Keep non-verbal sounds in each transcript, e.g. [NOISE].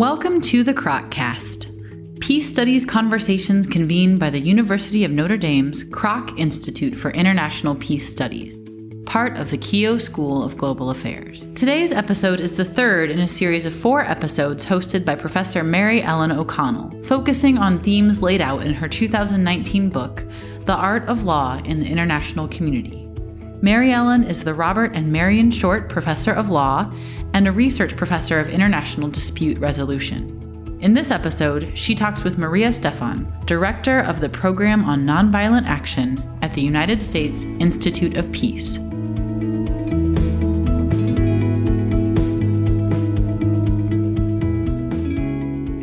Welcome to the Kroc Peace Studies conversations convened by the University of Notre Dame's Kroc Institute for International Peace Studies, part of the Keough School of Global Affairs. Today's episode is the third in a series of four episodes hosted by Professor Mary Ellen O'Connell, focusing on themes laid out in her 2019 book, The Art of Law in the International Community. Mary Ellen is the Robert and Marion Short Professor of Law and a research professor of international dispute resolution. In this episode, she talks with Maria Stephan, director of the Program on Nonviolent Action at the United States Institute of Peace.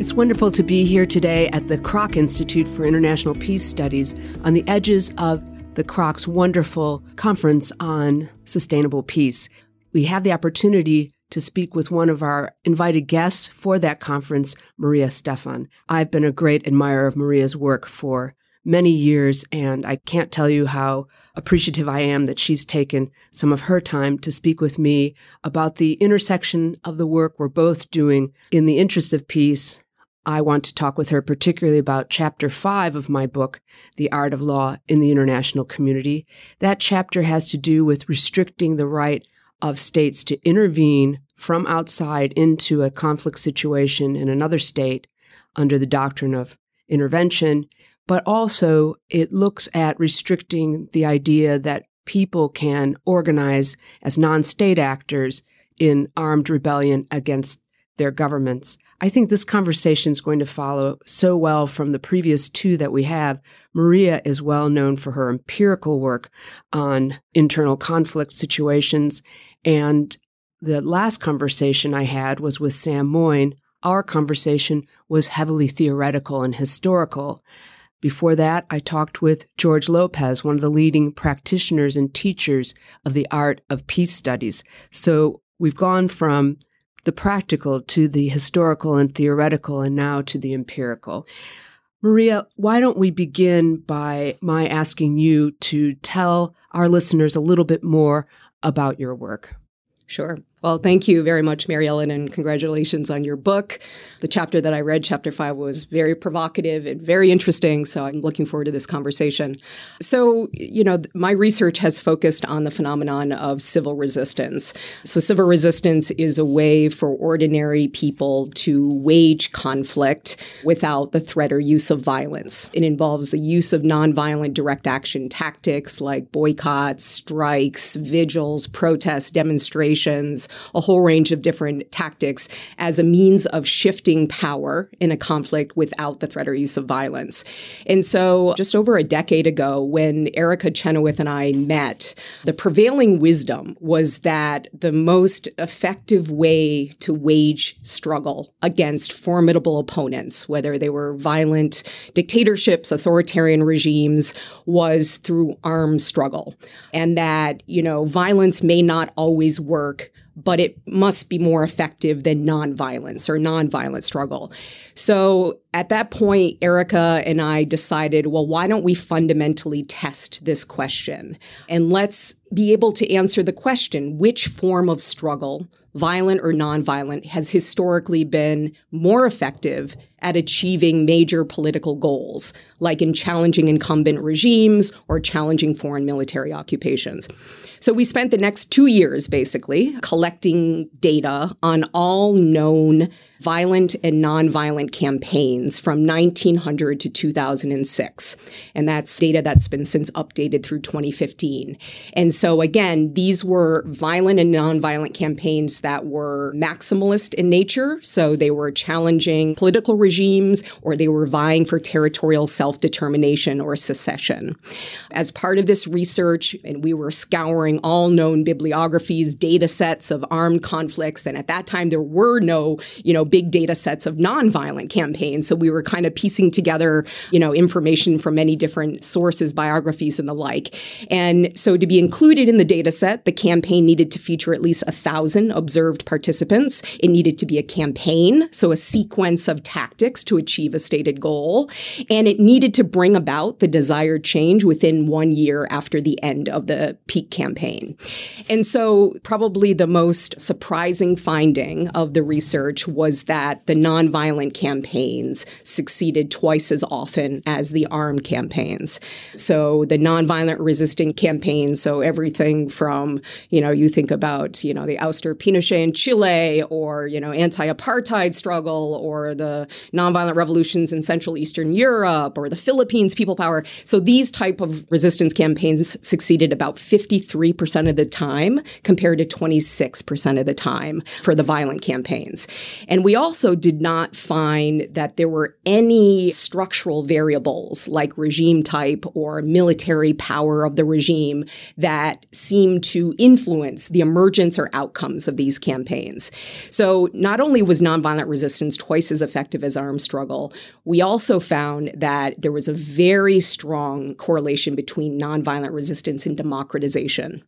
It's wonderful to be here today at the Kroc Institute for International Peace Studies on the edges of the Kroc's wonderful conference on sustainable peace. We have the opportunity to speak with one of our invited guests for that conference, Maria Stephan. I've been a great admirer of Maria's work for many years, and I can't tell you how appreciative I am that she's taken some of her time to speak with me about the intersection of the work we're both doing in the interest of peace. I want to talk with her particularly about chapter five of my book, The Art of Law in the International Community. That chapter has to do with restricting the right of states to intervene from outside into a conflict situation in another state under the doctrine of intervention, but also it looks at restricting the idea that people can organize as non state actors in armed rebellion against their governments. I think this conversation is going to follow so well from the previous two that we have. Maria is well known for her empirical work on internal conflict situations and the last conversation I had was with Sam Moyn. Our conversation was heavily theoretical and historical. Before that, I talked with George Lopez, one of the leading practitioners and teachers of the art of peace studies. So we've gone from the practical to the historical and theoretical, and now to the empirical. Maria, why don't we begin by my asking you to tell our listeners a little bit more about your work. Sure. Well, thank you very much, Mary Ellen, and congratulations on your book. The chapter that I read, chapter five, was very provocative and very interesting. So I'm looking forward to this conversation. So, you know, my research has focused on the phenomenon of civil resistance. So, civil resistance is a way for ordinary people to wage conflict without the threat or use of violence. It involves the use of nonviolent direct action tactics like boycotts, strikes, vigils, protests, demonstrations a whole range of different tactics as a means of shifting power in a conflict without the threat or use of violence. And so, just over a decade ago, when Erica Chenoweth and I met, the prevailing wisdom was that the most effective way to wage struggle against formidable opponents, whether they were violent dictatorships, authoritarian regimes, was through armed struggle. And that, you know, violence may not always work but it must be more effective than nonviolence or nonviolent struggle. So at that point, Erica and I decided, well, why don't we fundamentally test this question? And let's be able to answer the question which form of struggle, violent or nonviolent, has historically been more effective at achieving major political goals, like in challenging incumbent regimes or challenging foreign military occupations. So we spent the next two years basically collecting data on all known violent and nonviolent campaigns from 1900 to 2006. And that's data that's been since updated through 2015. And so, again, these were violent and nonviolent campaigns that were maximalist in nature. So they were challenging political regimes or they were vying for territorial self determination or secession. As part of this research, and we were scouring all known bibliographies, data sets of armed conflicts. And at that time, there were no, you know, big data sets of nonviolent campaigns. So we were kind of piecing together, you know, information from many different sources, biographies, and the like. And so to be included in the data set, the campaign needed to feature at least a thousand observed participants. It needed to be a campaign, so a sequence of tactics to achieve a stated goal. And it needed to bring about the desired change within one year after the end of the peak campaign. And so, probably the most surprising finding of the research was was that the nonviolent campaigns succeeded twice as often as the armed campaigns. So the nonviolent resisting campaigns, so everything from, you know, you think about, you know, the ouster Pinochet in Chile or, you know, anti-apartheid struggle or the nonviolent revolutions in Central Eastern Europe or the Philippines people power. So these type of resistance campaigns succeeded about 53% of the time compared to 26% of the time for the violent campaigns. And we also did not find that there were any structural variables like regime type or military power of the regime that seemed to influence the emergence or outcomes of these campaigns. So not only was nonviolent resistance twice as effective as armed struggle, we also found that there was a very strong correlation between nonviolent resistance and democratization.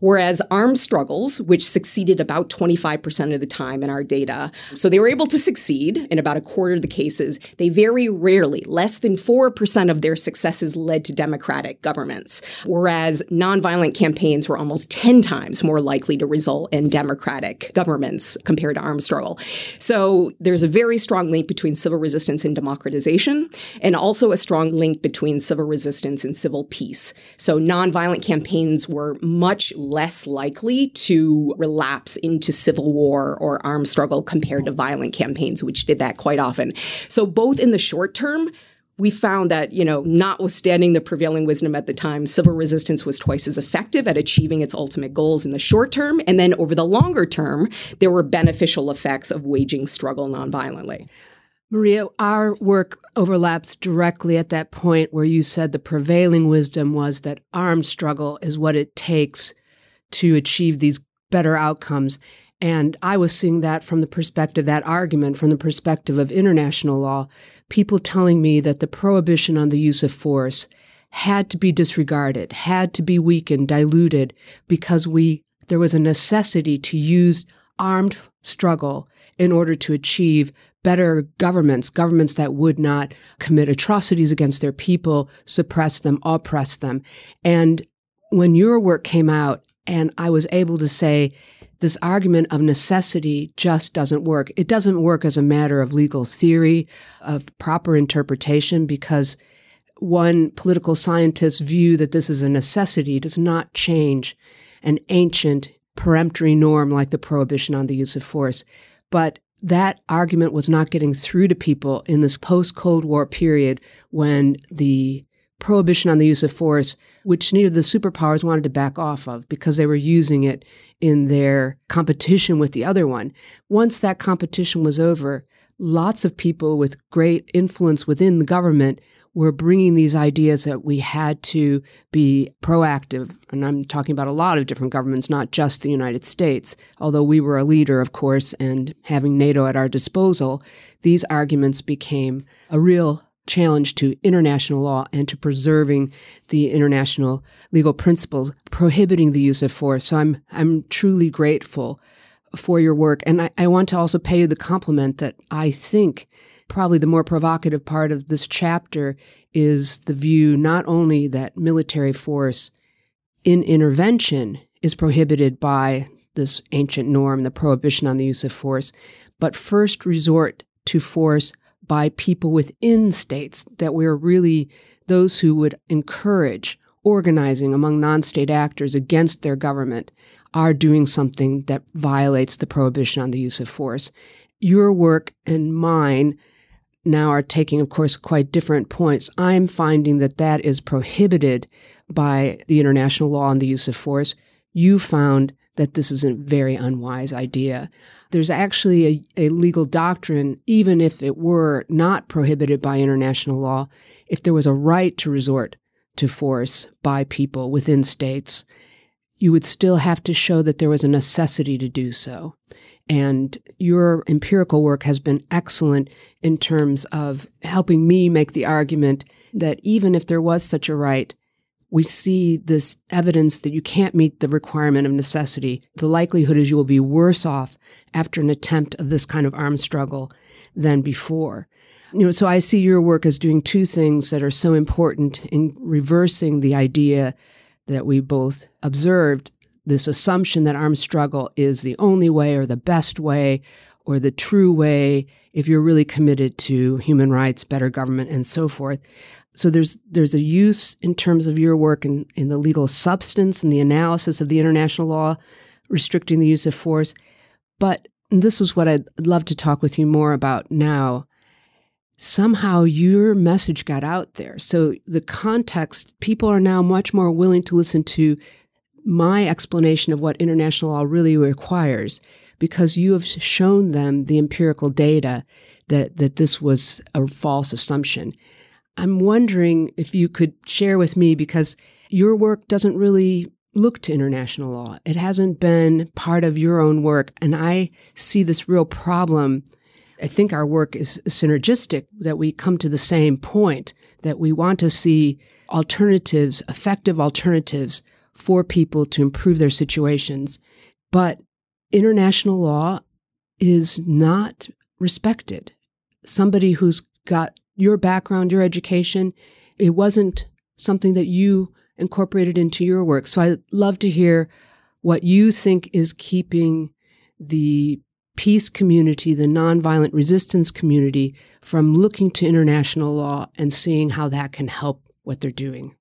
Whereas armed struggles, which succeeded about 25% of the time in our data, so they were able to succeed in about a quarter of the cases, they very rarely, less than 4% of their successes led to democratic governments. Whereas nonviolent campaigns were almost 10 times more likely to result in democratic governments compared to armed struggle. So there's a very strong link between civil resistance and democratization, and also a strong link between civil resistance and civil peace. So nonviolent campaigns were much less likely to relapse into civil war or armed struggle compared to violent campaigns, which did that quite often. So both in the short term, we found that, you know, notwithstanding the prevailing wisdom at the time, civil resistance was twice as effective at achieving its ultimate goals in the short term. And then over the longer term, there were beneficial effects of waging struggle nonviolently. Maria, our work overlaps directly at that point where you said the prevailing wisdom was that armed struggle is what it takes to achieve these better outcomes. And I was seeing that from the perspective, that argument from the perspective of international law, people telling me that the prohibition on the use of force had to be disregarded, had to be weakened, diluted, because we there was a necessity to use armed struggle in order to achieve better governments, governments that would not commit atrocities against their people, suppress them, oppress them. And when your work came out, and I was able to say, this argument of necessity just doesn't work. It doesn't work as a matter of legal theory, of proper interpretation, because one political scientist's view that this is a necessity does not change an ancient peremptory norm like the prohibition on the use of force. But that argument was not getting through to people in this post Cold War period when the prohibition on the use of force, which neither the superpowers wanted to back off of because they were using it in their competition with the other one. Once that competition was over, lots of people with great influence within the government were bringing these ideas that we had to be proactive. And I'm talking about a lot of different governments, not just the United States. Although we were a leader, of course, and having NATO at our disposal, these arguments became a real challenge to international law and to preserving the international legal principles prohibiting the use of force. So I'm I'm truly grateful for your work. And I, I want to also pay you the compliment that I think probably the more provocative part of this chapter is the view not only that military force in intervention is prohibited by this ancient norm, the prohibition on the use of force, but first resort to force by people within states, that we're really those who would encourage organizing among non state actors against their government are doing something that violates the prohibition on the use of force. Your work and mine now are taking, of course, quite different points. I'm finding that that is prohibited by the international law on the use of force. You found that this is a very unwise idea. There's actually a, a, legal doctrine, even if it were not prohibited by international law, if there was a right to resort to force by people within states, you would still have to show that there was a necessity to do so. And your empirical work has been excellent in terms of helping me make the argument that even if there was such a right, we see this evidence that you can't meet the requirement of necessity, the likelihood is you will be worse off after an attempt of this kind of armed struggle than before. You know, so I see your work as doing two things that are so important in reversing the idea that we both observed this assumption that armed struggle is the only way or the best way or the true way if you're really committed to human rights, better government, and so forth. So there's there's a use in terms of your work in, in the legal substance and the analysis of the international law restricting the use of force. But this is what I'd love to talk with you more about now. Somehow your message got out there. So the context, people are now much more willing to listen to my explanation of what international law really requires because you have shown them the empirical data that, that this was a false assumption. I'm wondering if you could share with me because your work doesn't really look to international law. It hasn't been part of your own work. And I see this real problem. I think our work is synergistic, that we come to the same point, that we want to see alternatives, effective alternatives for people to improve their situations. But international law is not respected. Somebody who's got your background, your education, it wasn't something that you incorporated into your work. So I'd love to hear what you think is keeping the peace community, the nonviolent resistance community, from looking to international law and seeing how that can help what they're doing.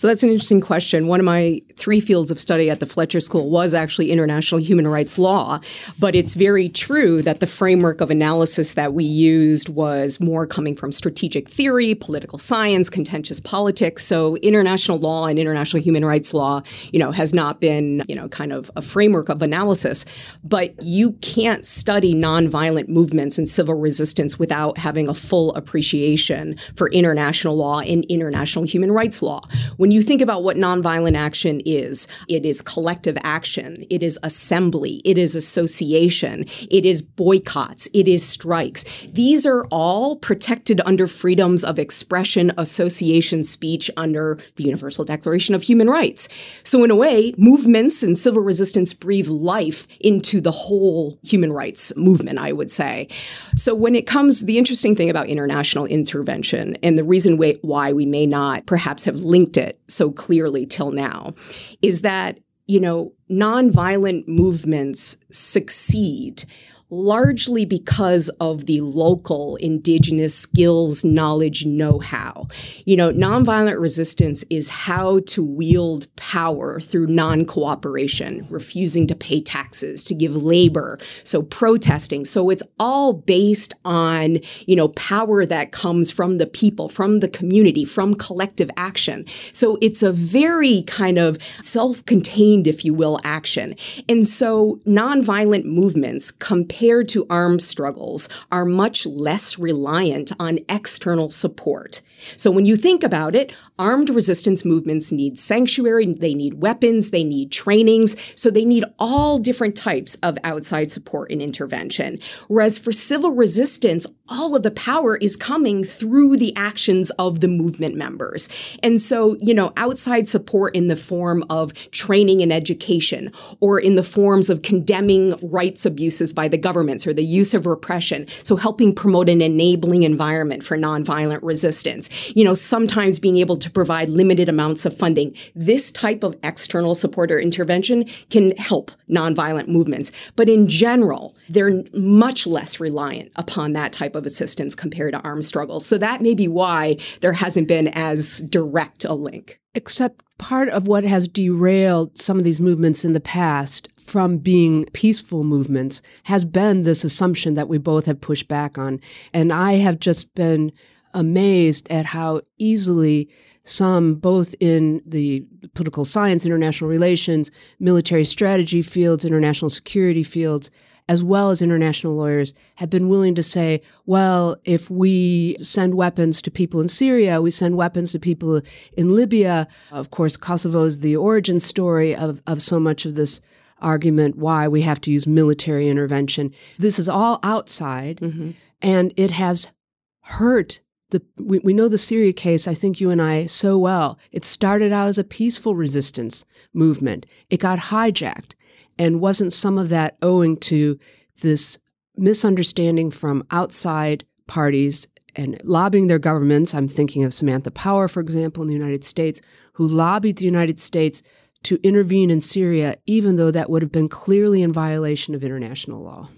So that's an interesting question. One of my three fields of study at the Fletcher School was actually international human rights law, but it's very true that the framework of analysis that we used was more coming from strategic theory, political science, contentious politics. So international law and international human rights law, you know, has not been, you know, kind of a framework of analysis, but you can't study nonviolent movements and civil resistance without having a full appreciation for international law and international human rights law. When when you think about what nonviolent action is, it is collective action, it is assembly, it is association, it is boycotts, it is strikes. These are all protected under freedoms of expression, association, speech under the Universal Declaration of Human Rights. So, in a way, movements and civil resistance breathe life into the whole human rights movement, I would say. So, when it comes, the interesting thing about international intervention and the reason why we may not perhaps have linked it so clearly till now is that, you know, nonviolent movements succeed largely because of the local indigenous skills, knowledge, know how. You know, nonviolent resistance is how to wield power through non cooperation, refusing to pay taxes, to give labor, so protesting. So it's all based on, you know, power that comes from the people, from the community, from collective action. So it's a very kind of self contained, if you will, action. And so nonviolent movements compare compared to armed struggles, are much less reliant on external support. So when you think about it, armed resistance movements need sanctuary, they need weapons, they need trainings, so they need all different types of outside support and intervention. Whereas for civil resistance, all of the power is coming through the actions of the movement members. And so, you know, outside support in the form of training and education or in the forms of condemning rights abuses by the governments or the use of repression. So helping promote an enabling environment for nonviolent resistance you know, sometimes being able to provide limited amounts of funding. This type of external support or intervention can help nonviolent movements. But in general, they're much less reliant upon that type of assistance compared to armed struggles. So that may be why there hasn't been as direct a link. Except part of what has derailed some of these movements in the past from being peaceful movements has been this assumption that we both have pushed back on. And I have just been amazed at how easily some, both in the political science, international relations, military strategy fields, international security fields, as well as international lawyers, have been willing to say, well, if we send weapons to people in Syria, we send weapons to people in Libya. Of course, Kosovo is the origin story of, of so much of this argument why we have to use military intervention. This is all outside, mm-hmm. and it has hurt the we, we know the Syria case, I think you and I so well. It started out as a peaceful resistance movement. It got hijacked. And wasn't some of that owing to this misunderstanding from outside parties and lobbying their governments? I'm thinking of Samantha Power, for example, in the United States, who lobbied the United States to intervene in Syria, even though that would have been clearly in violation of international law.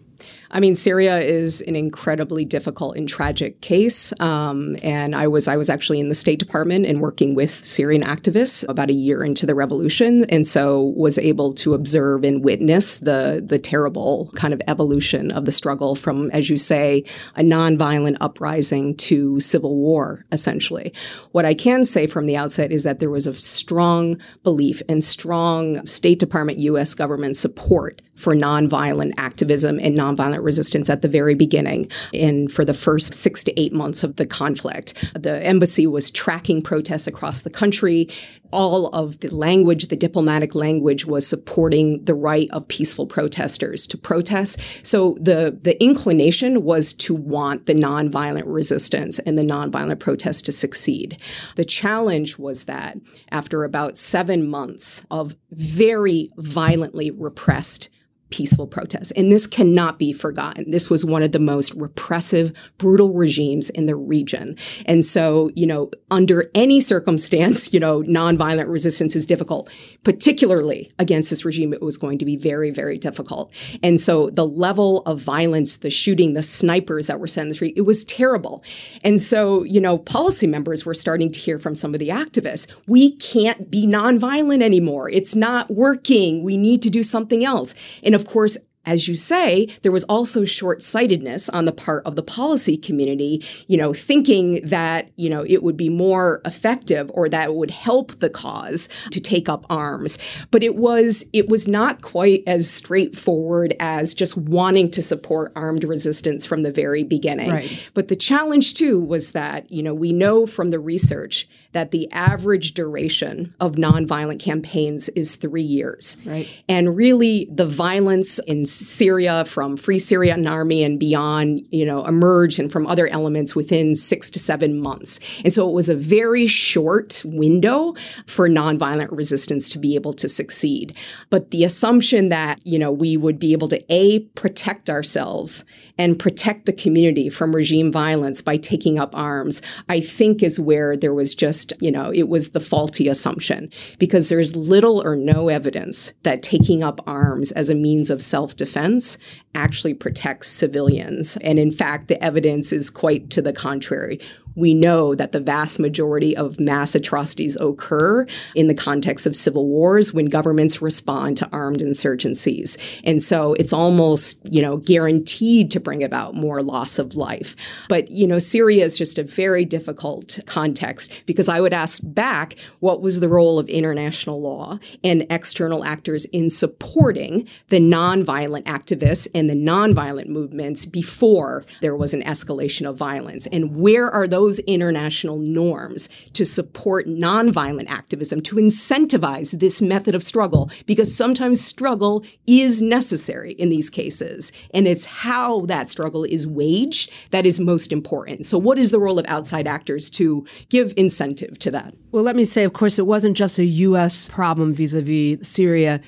I mean, Syria is an incredibly difficult and tragic case. Um, and I was I was actually in the State Department and working with Syrian activists about a year into the revolution, and so was able to observe and witness the the terrible kind of evolution of the struggle from, as you say, a nonviolent uprising to civil war, essentially. What I can say from the outset is that there was a strong belief and strong State Department, U.S. government support for nonviolent activism and nonviolent resistance at the very beginning and for the first six to eight months of the conflict. The embassy was tracking protests across the country. All of the language, the diplomatic language, was supporting the right of peaceful protesters to protest. So the, the inclination was to want the nonviolent resistance and the nonviolent protest to succeed. The challenge was that after about seven months of very violently repressed peaceful protests. And this cannot be forgotten. This was one of the most repressive, brutal regimes in the region. And so, you know, under any circumstance, you know, nonviolent resistance is difficult, particularly against this regime. It was going to be very, very difficult. And so the level of violence, the shooting, the snipers that were sent in the street, it was terrible. And so, you know, policy members were starting to hear from some of the activists, we can't be nonviolent anymore. It's not working. We need to do something else. And of course, as you say, there was also short-sightedness on the part of the policy community, you know, thinking that, you know, it would be more effective or that it would help the cause to take up arms. But it was it was not quite as straightforward as just wanting to support armed resistance from the very beginning. Right. But the challenge too was that, you know, we know from the research that the average duration of nonviolent campaigns is 3 years. Right. And really the violence in Syria from Free Syrian Army and beyond, you know, emerged and from other elements within six to seven months. And so it was a very short window for nonviolent resistance to be able to succeed. But the assumption that, you know, we would be able to A, protect ourselves and protect the community from regime violence by taking up arms, I think is where there was just, you know, it was the faulty assumption. Because there's little or no evidence that taking up arms as a means of self defense actually protects civilians. And in fact, the evidence is quite to the contrary we know that the vast majority of mass atrocities occur in the context of civil wars when governments respond to armed insurgencies. And so it's almost, you know, guaranteed to bring about more loss of life. But, you know, Syria is just a very difficult context because I would ask back what was the role of international law and external actors in supporting the nonviolent activists and the nonviolent movements before there was an escalation of violence? And where are those those international norms to support nonviolent activism, to incentivize this method of struggle, because sometimes struggle is necessary in these cases. And it's how that struggle is waged that is most important. So, what is the role of outside actors to give incentive to that? Well, let me say, of course, it wasn't just a U.S. problem vis a vis Syria.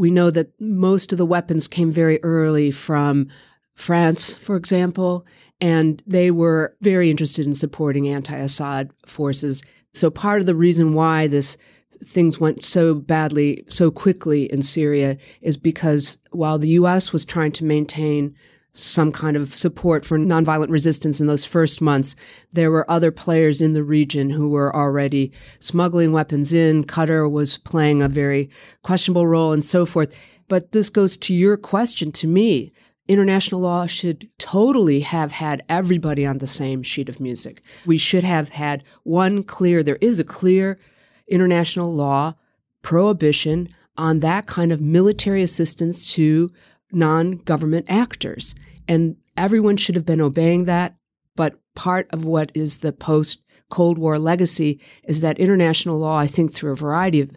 We know that most of the weapons came very early from France, for example, and they were very interested in supporting anti-Assad forces. So part of the reason why this things went so badly so quickly in Syria is because while the US was trying to maintain some kind of support for nonviolent resistance in those first months, there were other players in the region who were already smuggling weapons in. Qatar was playing a very questionable role and so forth. But this goes to your question to me international law should totally have had everybody on the same sheet of music. We should have had one clear, there is a clear international law prohibition on that kind of military assistance to non government actors. And everyone should have been obeying that. But part of what is the post Cold War legacy is that international law, I think, through a variety of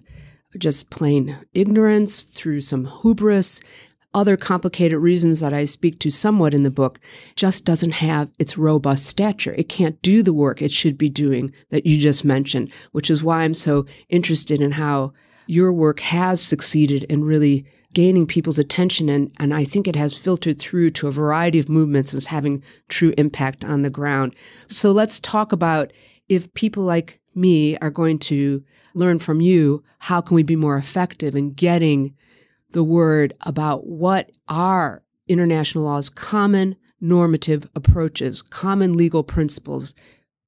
just plain ignorance, through some hubris, other complicated reasons that I speak to somewhat in the book, just doesn't have its robust stature. It can't do the work it should be doing that you just mentioned, which is why I'm so interested in how your work has succeeded in really gaining people's attention and, and I think it has filtered through to a variety of movements as having true impact on the ground. So let's talk about if people like me are going to learn from you, how can we be more effective in getting the word about what are international law's common normative approaches, common legal principles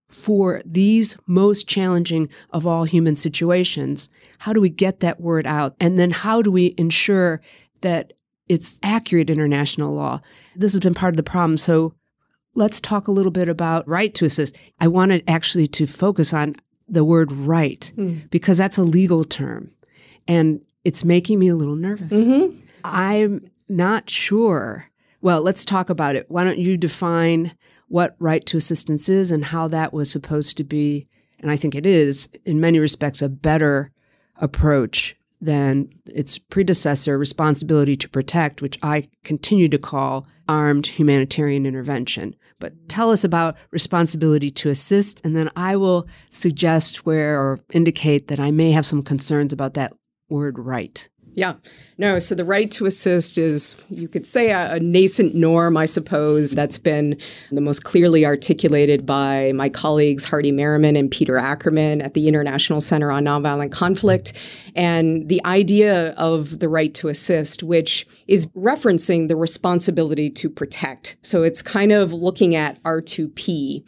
for these most challenging of all human situations. How do we get that word out? And then how do we ensure that it's accurate international law? This has been part of the problem. So let's talk a little bit about right to assist. I wanted actually to focus on the word right mm. because that's a legal term and it's making me a little nervous. Mm-hmm. I'm not sure. Well, let's talk about it. Why don't you define what right to assistance is and how that was supposed to be, and I think it is, in many respects, a better approach than its predecessor, responsibility to protect, which I continue to call armed humanitarian intervention. But tell us about responsibility to assist, and then I will suggest where or indicate that I may have some concerns about that word right. Yeah. No, so the right to assist is, you could say, a, a, nascent norm, I suppose, that's been the most clearly articulated by my colleagues Hardy Merriman and Peter Ackerman at the International Center on Nonviolent Conflict. And the idea of the right to assist, which is referencing the responsibility to protect. So it's kind of looking at R2P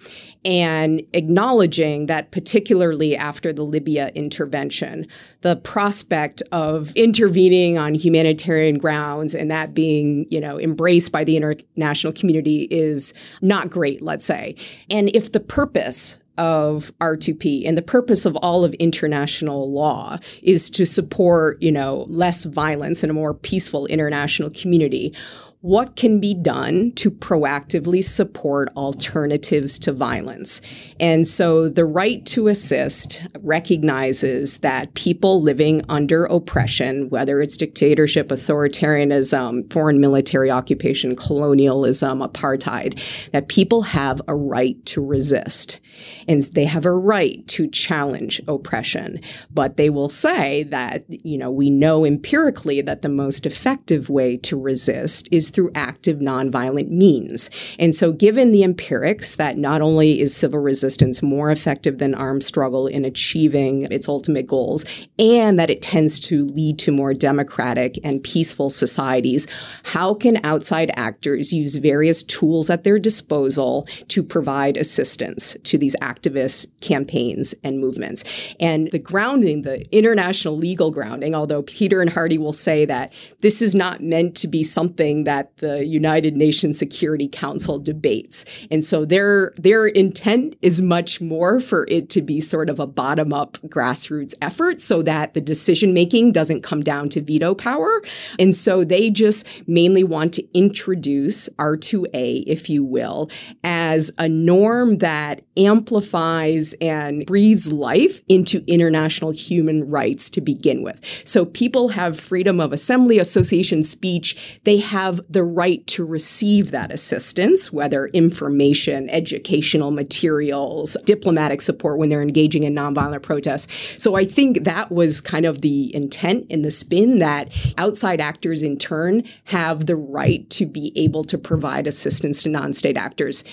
and acknowledging that, particularly after the Libya intervention, the prospect of intervening on humanitarian grounds and that being, you know, embraced by the international community is not great, let's say. And if the purpose of R2P and the purpose of all of international law is to support, you know, less violence and a more peaceful international community what can be done to proactively support alternatives to violence. And so the right to assist recognizes that people living under oppression, whether it's dictatorship, authoritarianism, foreign military occupation, colonialism, apartheid, that people have a right to resist. And they have a right to challenge oppression. But they will say that, you know, we know empirically that the most effective way to resist is through active nonviolent means. And so, given the empirics that not only is civil resistance more effective than armed struggle in achieving its ultimate goals, and that it tends to lead to more democratic and peaceful societies, how can outside actors use various tools at their disposal to provide assistance to these activist campaigns and movements? And the grounding, the international legal grounding, although Peter and Hardy will say that this is not meant to be something that the United Nations Security Council debates. And so their their intent is much more for it to be sort of a bottom-up grassroots effort so that the decision making doesn't come down to veto power. And so they just mainly want to introduce R2A, if you will, as a norm that amplifies and breathes life into international human rights to begin with. So people have freedom of assembly, association, speech. They have the right to receive that assistance, whether information, educational materials, diplomatic support when they're engaging in nonviolent protests. So I think that was kind of the intent and the spin that outside actors in turn have the right to be able to provide assistance to non-state actors.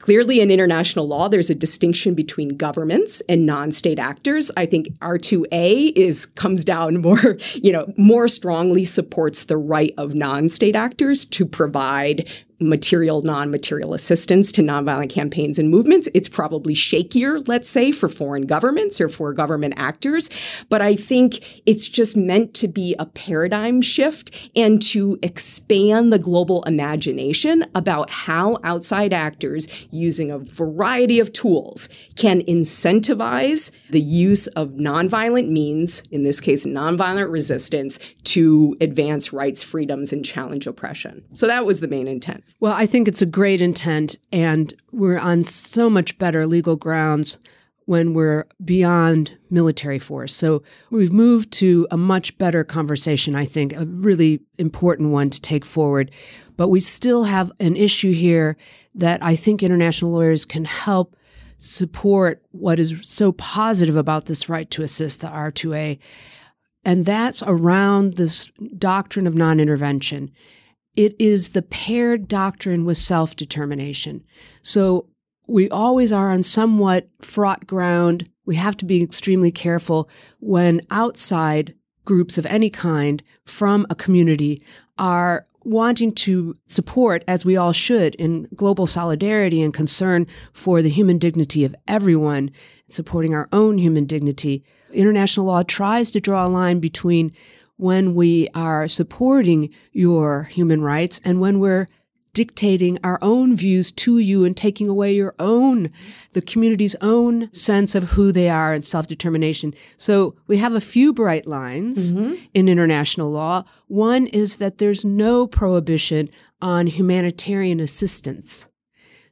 Clearly, in international law, there's a distinction between governments and non-state actors. I think R2A is comes down more, [LAUGHS] you know, more strongly supports the right of non-state actors to provide material, non material assistance to nonviolent campaigns and movements. It's probably shakier, let's say, for foreign governments or for government actors. But I think it's just meant to be a paradigm shift and to expand the global imagination about how outside actors using a variety of tools can incentivize the use of nonviolent means, in this case, nonviolent resistance, to advance rights, freedoms, and challenge oppression. So that was the main intent. Well, I think it's a great intent, and we're on so much better legal grounds when we're beyond military force. So we've moved to a much better conversation, I think, a really important one to take forward. But we still have an issue here that I think international lawyers can help support what is so positive about this right to assist the R2A. And that's around this doctrine of non intervention. It is the paired doctrine with self determination. So we always are on somewhat fraught ground. We have to be extremely careful when outside groups of any kind from a community are wanting to support, as we all should, in global solidarity and concern for the human dignity of everyone, supporting our own human dignity, international law tries to draw a line between when we are supporting your human rights and when we're dictating our own views to you and taking away your own, the community's own sense of who they are and self determination. So we have a few bright lines mm-hmm. in international law. One is that there's no prohibition on humanitarian assistance.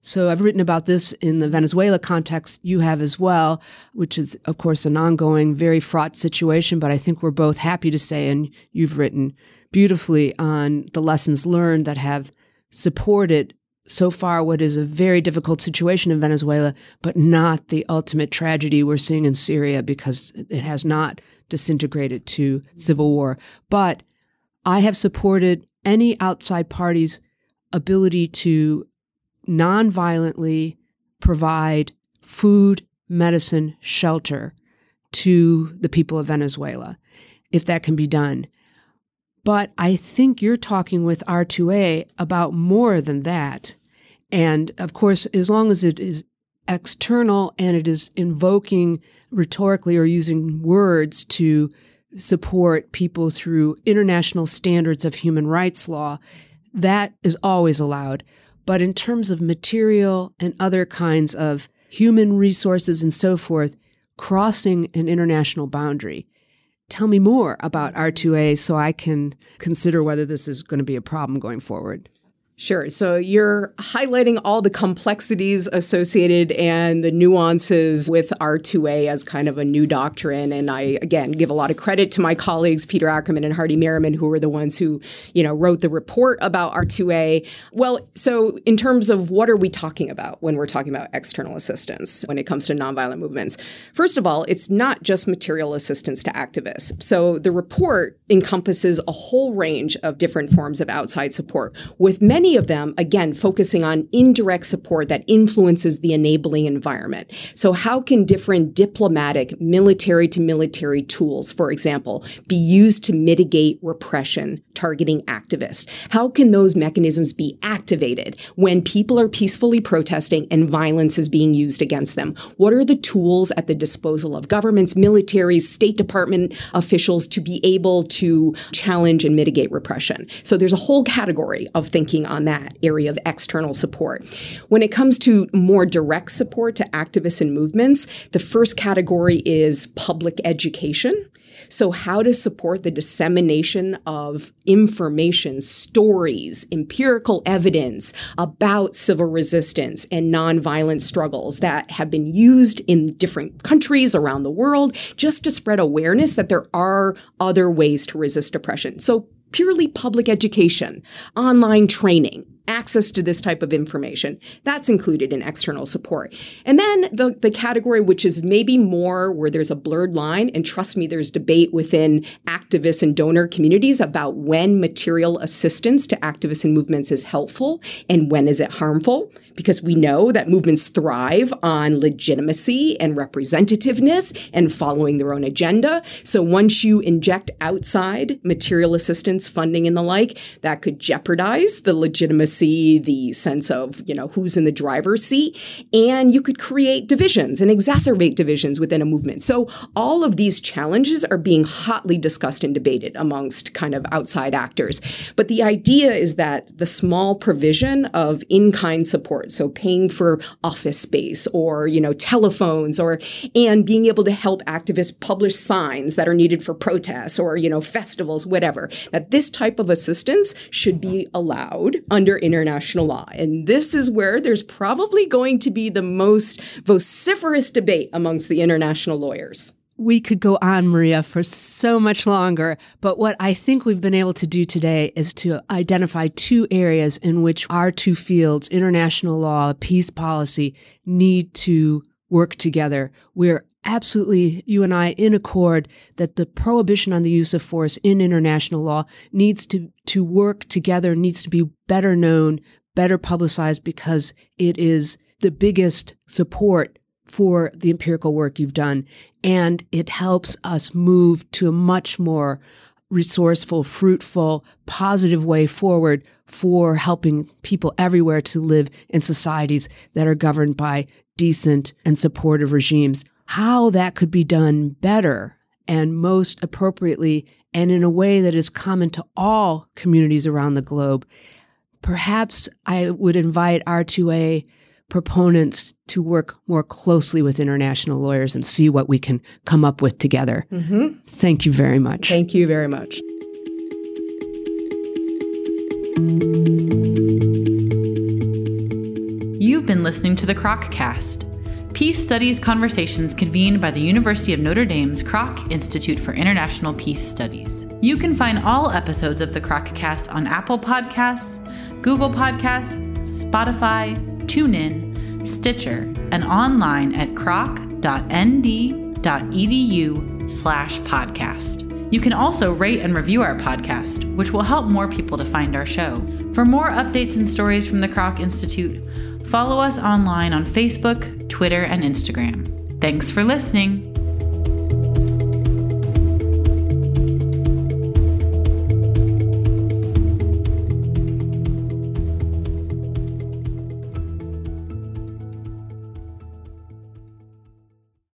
So I've written about this in the Venezuela context. You have as well, which is, of course, an ongoing, very fraught situation. But I think we're both happy to say, and you've written beautifully on the lessons learned that have supported so far what is a very difficult situation in Venezuela, but not the ultimate tragedy we're seeing in Syria because it has not disintegrated to civil war. But I have supported any outside party's ability to nonviolently provide food, medicine, shelter to the people of Venezuela, if that can be done. But I think you're talking with R2A about more than that. And of course, as long as it is external and it is invoking rhetorically or using words to support people through international standards of human rights law, that is always allowed. But in terms of material and other kinds of human resources and so forth, crossing an international boundary Tell me more about R2A so I can consider whether this is going to be a problem going forward. Sure. So you're highlighting all the complexities associated and the nuances with R2A as kind of a new doctrine. And I, again, give a lot of credit to my colleagues, Peter Ackerman and Hardy Merriman, who were the ones who, you know, wrote the report about R2A. Well, so in terms of what are we talking about when we're talking about external assistance when it comes to nonviolent movements? First of all, it's not just material assistance to activists. So the report encompasses a whole range of different forms of outside support with many many of them, again, focusing on indirect support that influences the enabling environment. So, how can different diplomatic, military to military tools, for example, be used to mitigate repression targeting activists? How can those mechanisms be activated when people are peacefully protesting and violence is being used against them? What are the tools at the disposal of governments, militaries, State Department officials to be able to challenge and mitigate repression? So, there's a whole category of thinking on on that area of external support. When it comes to more direct support to activists and movements, the first category is public education. So, how to support the dissemination of information, stories, empirical evidence about civil resistance and nonviolent struggles that have been used in different countries around the world just to spread awareness that there are other ways to resist oppression. So, purely public education, online training, access to this type of information. That's included in external support. And then the, the category, which is maybe more where there's a blurred line, and trust me, there's debate within activists and donor communities about when material assistance to activists and movements is helpful and when is it harmful because we know that movements thrive on legitimacy and representativeness and following their own agenda. So once you inject outside material assistance, funding, and the like, that could jeopardize the legitimacy, the sense of, you know, who's in the driver's seat. And you could create divisions and exacerbate divisions within a movement. So all of these challenges are being hotly discussed and debated amongst kind of outside actors. But the idea is that the small provision of in-kind support so paying for office space or, you know, telephones or, and being able to help activists publish signs that are needed for protests or, you know, festivals, whatever, that this type of assistance should be allowed under international law. And this is where there's probably going to be the most vociferous debate amongst the international lawyers. We could go on, Maria, for so much longer, but what I think we've been able to do today is to identify two areas in which our two fields, international law, peace policy, need to work together. We're absolutely, you and I, in accord that the prohibition on the use of force in international law needs to, to work together, needs to be better known, better publicized, because it is the biggest support for the empirical work you've done. And it helps us move to a much more resourceful, fruitful, positive way forward for helping people everywhere to live in societies that are governed by decent and supportive regimes. How that could be done better and most appropriately and in a way that is common to all communities around the globe. Perhaps I would invite R2A proponents to work more closely with international lawyers and see what we can come up with together. Mm-hmm. Thank you very much. Thank you very much. You've been listening to the Cast. Peace Studies conversations convened by the University of Notre Dame's Kroc Institute for International Peace Studies. You can find all episodes of the Cast on Apple Podcasts, Google Podcasts, Spotify, TuneIn, Stitcher, and online at kroc.nd.edu slash podcast. You can also rate and review our podcast, which will help more people to find our show. For more updates and stories from the Kroc Institute, follow us online on Facebook, Twitter, and Instagram. Thanks for listening.